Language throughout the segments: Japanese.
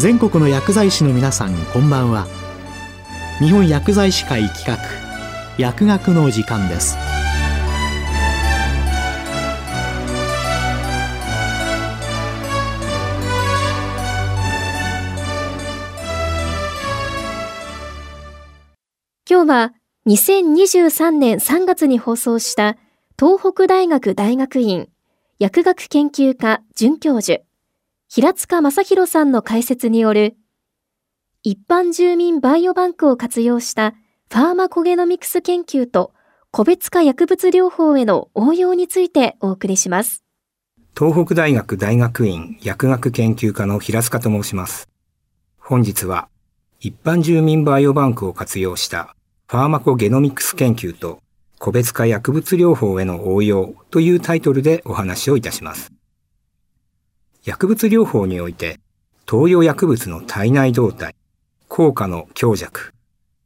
全国の薬剤師の皆さんこんばんは。日本薬剤師会企画薬学の時間です。今日は2023年3月に放送した東北大学大学院薬学研究科准教授平塚真弘さんの解説による一般住民バイオバンクを活用したファーマコゲノミクス研究と個別化薬物療法への応用についてお送りします。東北大学大学院薬学研究科の平塚と申します。本日は一般住民バイオバンクを活用したファーマコゲノミクス研究と個別化薬物療法への応用というタイトルでお話をいたします。薬物療法において、投与薬物の体内動態、効果の強弱、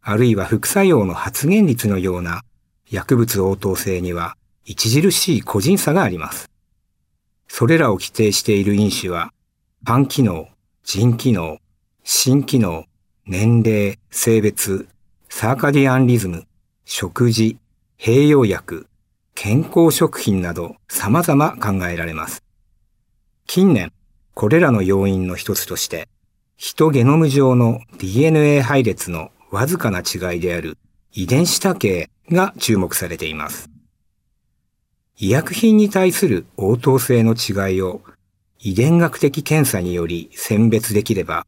あるいは副作用の発現率のような薬物応答性には著しい個人差があります。それらを規定している因子は、肝機能、腎機能、心機能、年齢、性別、サーカディアンリズム、食事、併用薬、健康食品など様々考えられます。近年、これらの要因の一つとして、ヒトゲノム上の DNA 配列のわずかな違いである遺伝子多形が注目されています。医薬品に対する応答性の違いを遺伝学的検査により選別できれば、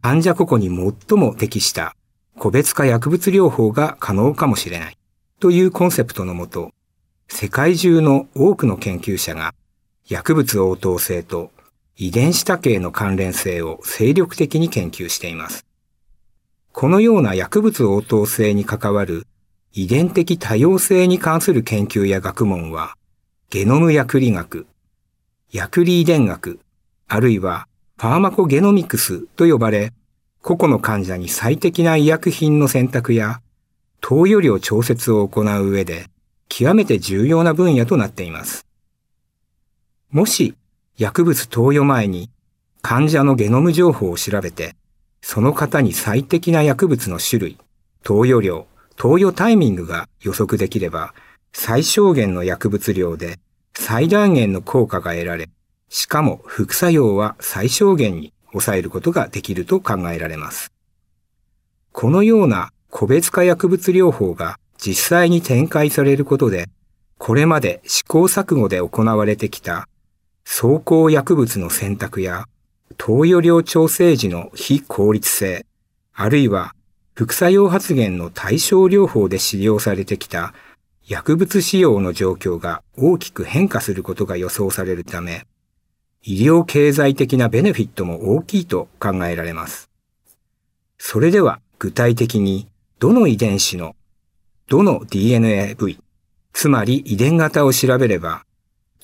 患者個々に最も適した個別化薬物療法が可能かもしれないというコンセプトのもと、世界中の多くの研究者が薬物応答性と遺伝子多形の関連性を精力的に研究しています。このような薬物応答性に関わる遺伝的多様性に関する研究や学問は、ゲノム薬理学、薬理遺伝学、あるいはファーマコゲノミクスと呼ばれ、個々の患者に最適な医薬品の選択や投与量調節を行う上で極めて重要な分野となっています。もし薬物投与前に患者のゲノム情報を調べて、その方に最適な薬物の種類、投与量、投与タイミングが予測できれば、最小限の薬物量で最大限の効果が得られ、しかも副作用は最小限に抑えることができると考えられます。このような個別化薬物療法が実際に展開されることで、これまで試行錯誤で行われてきた走行薬物の選択や投与量調整時の非効率性、あるいは副作用発現の対症療法で使用されてきた薬物使用の状況が大きく変化することが予想されるため、医療経済的なベネフィットも大きいと考えられます。それでは具体的にどの遺伝子のどの DNA 部位、つまり遺伝型を調べれば、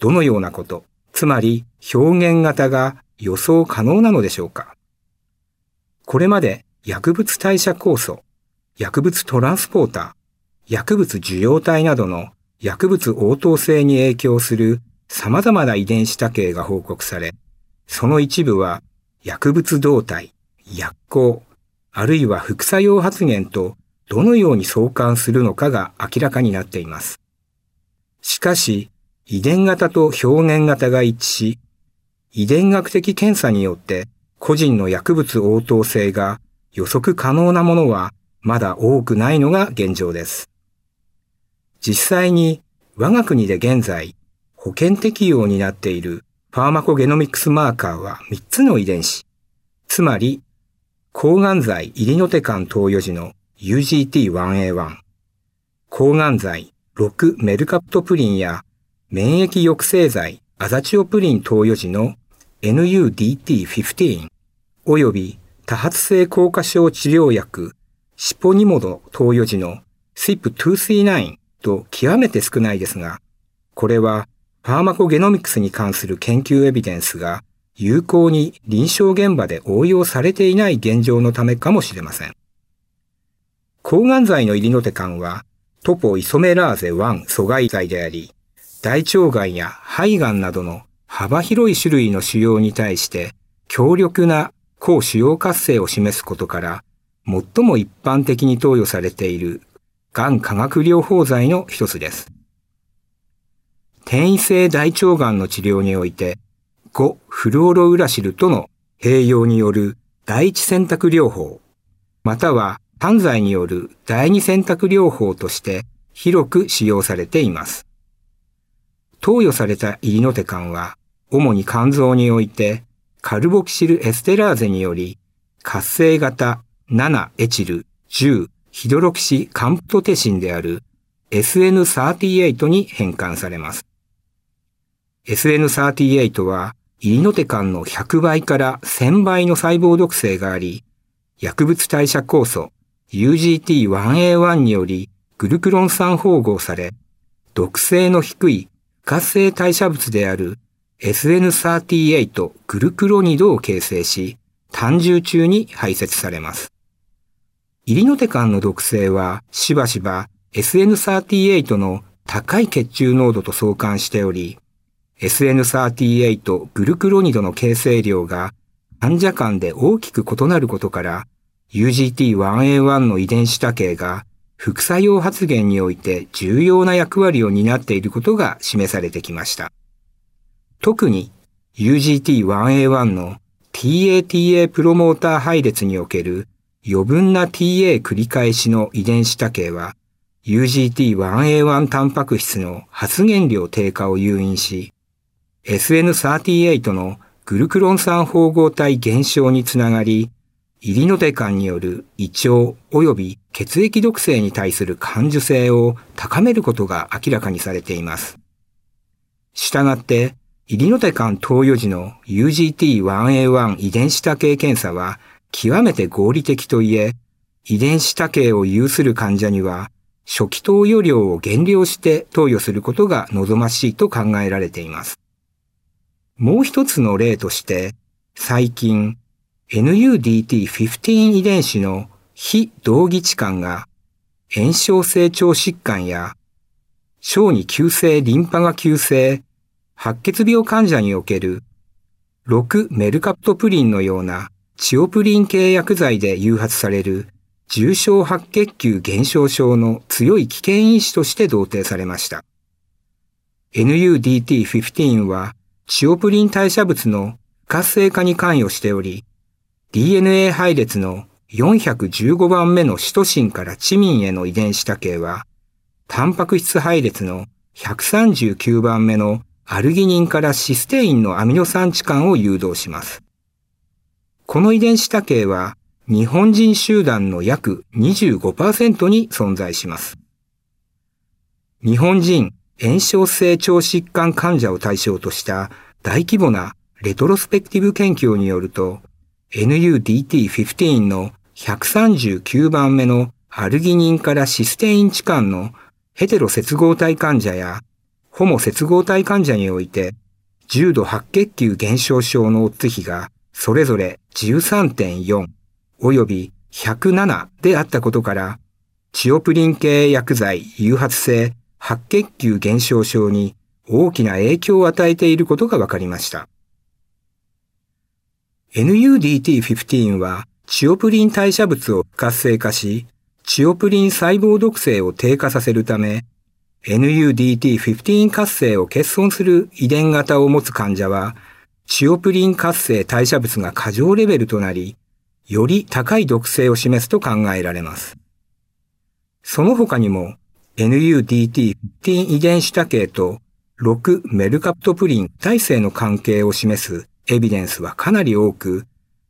どのようなこと、つまり表現型が予想可能なのでしょうかこれまで薬物代謝酵素、薬物トランスポーター、薬物受容体などの薬物応答性に影響する様々な遺伝子多形が報告され、その一部は薬物動態、薬効、あるいは副作用発現とどのように相関するのかが明らかになっています。しかし、遺伝型と表現型が一致し、遺伝学的検査によって個人の薬物応答性が予測可能なものはまだ多くないのが現状です。実際に我が国で現在保険適用になっているファーマコゲノミクスマーカーは3つの遺伝子、つまり抗がん剤イリノテカン投与時の UGT1A1、抗がん剤6メルカプトプリンや免疫抑制剤アザチオプリン投与時の NUDT15 及び多発性硬化症治療薬シポニモド投与時の SIP239 と極めて少ないですが、これはファーマコゲノミクスに関する研究エビデンスが有効に臨床現場で応用されていない現状のためかもしれません。抗がん剤のイリノテカンはトポイソメラーゼ1阻害剤であり、大腸がんや肺がんなどの幅広い種類の腫瘍に対して強力な抗腫瘍活性を示すことから、最も一般的に投与されている、がん化学療法剤の一つです。転移性大腸がんの治療において、5フルオロウラシルとの併用による第一選択療法、または犯罪による第二選択療法として広く使用されています。投与されたイリノテカンは、主に肝臓において、カルボキシルエステラーゼにより、活性型7エチル10ヒドロキシカンプトテシンである SN38 に変換されます。SN38 はイリノテカンの100倍から1000倍の細胞毒性があり、薬物代謝酵素 UGT1A1 によりグルクロン酸包合され、毒性の低い活性代謝物である SN38 グルクロニドを形成し、単重中に排泄されます。イリノテカンの毒性はしばしば SN38 の高い血中濃度と相関しており、SN38 グルクロニドの形成量が患者間で大きく異なることから、UGT1A1 の遺伝子多形が副作用発現において重要な役割を担っていることが示されてきました。特に UGT1A1 の TATA プロモーター配列における余分な TA 繰り返しの遺伝子多形は UGT1A1 タンパク質の発現量低下を誘引し、SN38 のグルクロン酸包合体減少につながり、イリノテカンによる胃腸及び血液毒性に対する感受性を高めることが明らかにされています。したがって、イリノテカン投与時の UGT1A1 遺伝子多形検査は極めて合理的といえ、遺伝子多形を有する患者には初期投与量を減量して投与することが望ましいと考えられています。もう一つの例として、最近 NUDT15 遺伝子の非同義置換が炎症性腸疾患や小児急性リンパが急性白血病患者における6メルカプトプリンのようなチオプリン系薬剤で誘発される重症白血球減少症の強い危険因子として同定されました。NUDT15 はチオプリン代謝物の活性化に関与しており、DNA 配列の415番目のシトシンからチミンへの遺伝子多形は、タンパク質配列の139番目のアルギニンからシステインのアミノ酸置換を誘導します。この遺伝子多形は日本人集団の約25%に存在します。日本人炎症性腸疾患患者を対象とした大規模なレトロスペクティブ研究によると NUDT15 の139番目のアルギニンからシステイン置換のヘテロ接合体患者やホモ接合体患者において、重度白血球減少症のオッズ比がそれぞれ13.4及び107であったことから、チオプリン系薬剤誘発性白血球減少症に大きな影響を与えていることが分かりました。NUDT15 はチオプリン代謝物を活性化し、チオプリン細胞毒性を低下させるため、NUDT15 活性を欠損する遺伝型を持つ患者は、チオプリン活性代謝物が過剰レベルとなり、より高い毒性を示すと考えられます。その他にも、NUDT15 遺伝子多形と6メルカプトプリン体制の関係を示すエビデンスはかなり多く、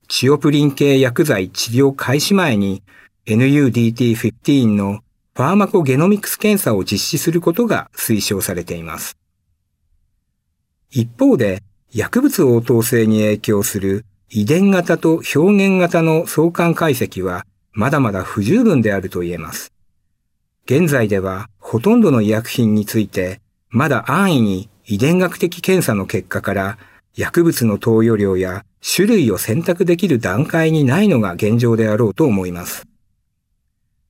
チオプリン系薬剤治療開始前に NUDT15 のファーマコゲノミクス検査を実施することが推奨されています。一方で、薬物応答性に影響する遺伝型と表現型の相関解析はまだまだ不十分であると言えます。現在ではほとんどの医薬品についてまだ安易に遺伝学的検査の結果から薬物の投与量や種類を選択できる段階にないのが現状であろうと思います。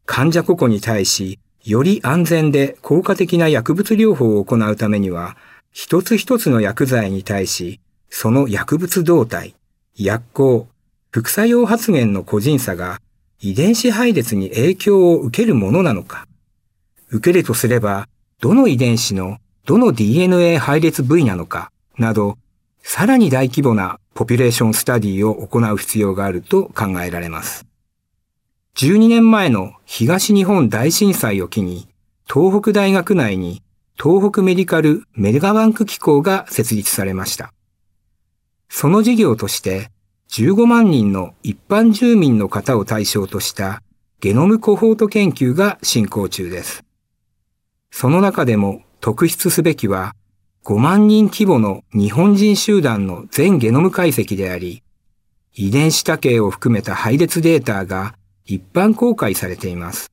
患者個々に対し、より安全で効果的な薬物療法を行うためには、一つ一つの薬剤に対し、その薬物動態、薬効、副作用発現の個人差が遺伝子配列に影響を受けるものなのか、受けるとすれば、どの遺伝子のどの DNA 配列部位なのか、など、さらに大規模なポピュレーションスタディを行う必要があると考えられます。12年前の東日本大震災を機に、東北大学内に東北メディカルメガバンク機構が設立されました。その事業として15万人の一般住民の方を対象としたゲノムコホート研究が進行中です。その中でも特筆すべきは5万人規模の日本人集団の全ゲノム解析であり、遺伝子多形を含めた配列データが一般公開されています。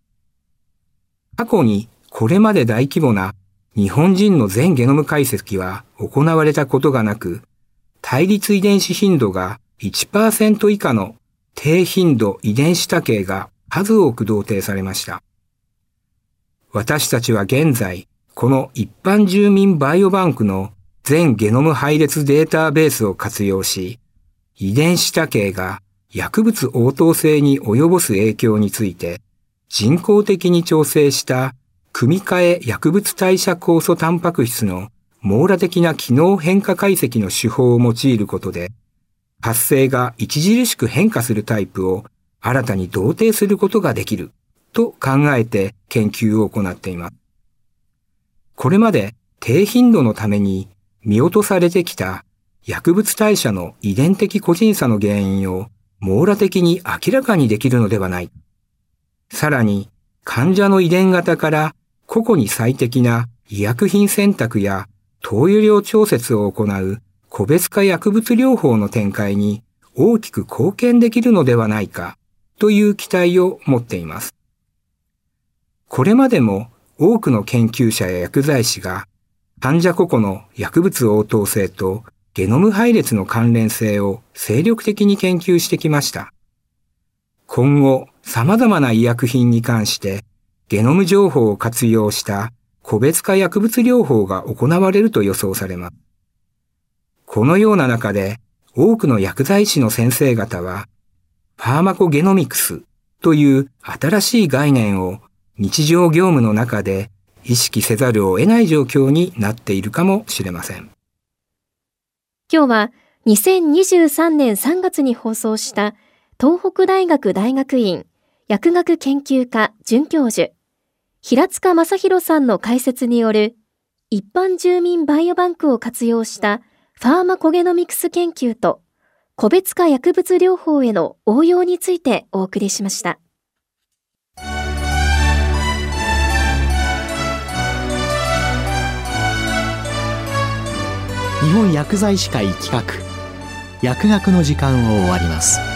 過去にこれまで大規模な日本人の全ゲノム解析は行われたことがなく、対立遺伝子頻度が1%以下の低頻度遺伝子多形が数多く同定されました。私たちは現在、この一般住民バイオバンクの全ゲノム配列データベースを活用し、遺伝子多形が薬物応答性に及ぼす影響について人工的に調整した組み換え薬物代謝酵素タンパク質の網羅的な機能変化解析の手法を用いることで、発生が著しく変化するタイプを新たに同定することができると考えて研究を行っています。これまで低頻度のために見落とされてきた薬物代謝の遺伝的個人差の原因を網羅的に明らかにできるのではない。さらに患者の遺伝型から個々に最適な医薬品選択や投与量調節を行う個別化薬物療法の展開に大きく貢献できるのではないかという期待を持っています。これまでも多くの研究者や薬剤師が患者個々の薬物応答性とゲノム配列の関連性を精力的に研究してきました。今後、様々な医薬品に関してゲノム情報を活用した個別化薬物療法が行われると予想されます。このような中で多くの薬剤師の先生方は、ファーマコゲノミクスという新しい概念を日常業務の中で意識せざるを得ない状況になっているかもしれません。今日は2023年3月に放送した東北大学大学院薬学研究科准教授平塚正宏さんの解説による一般住民バイオバンクを活用したファーマコゲノミクス研究と個別化薬物療法への応用についてお送りしました。日本薬剤師会企画薬学の時間を終わります。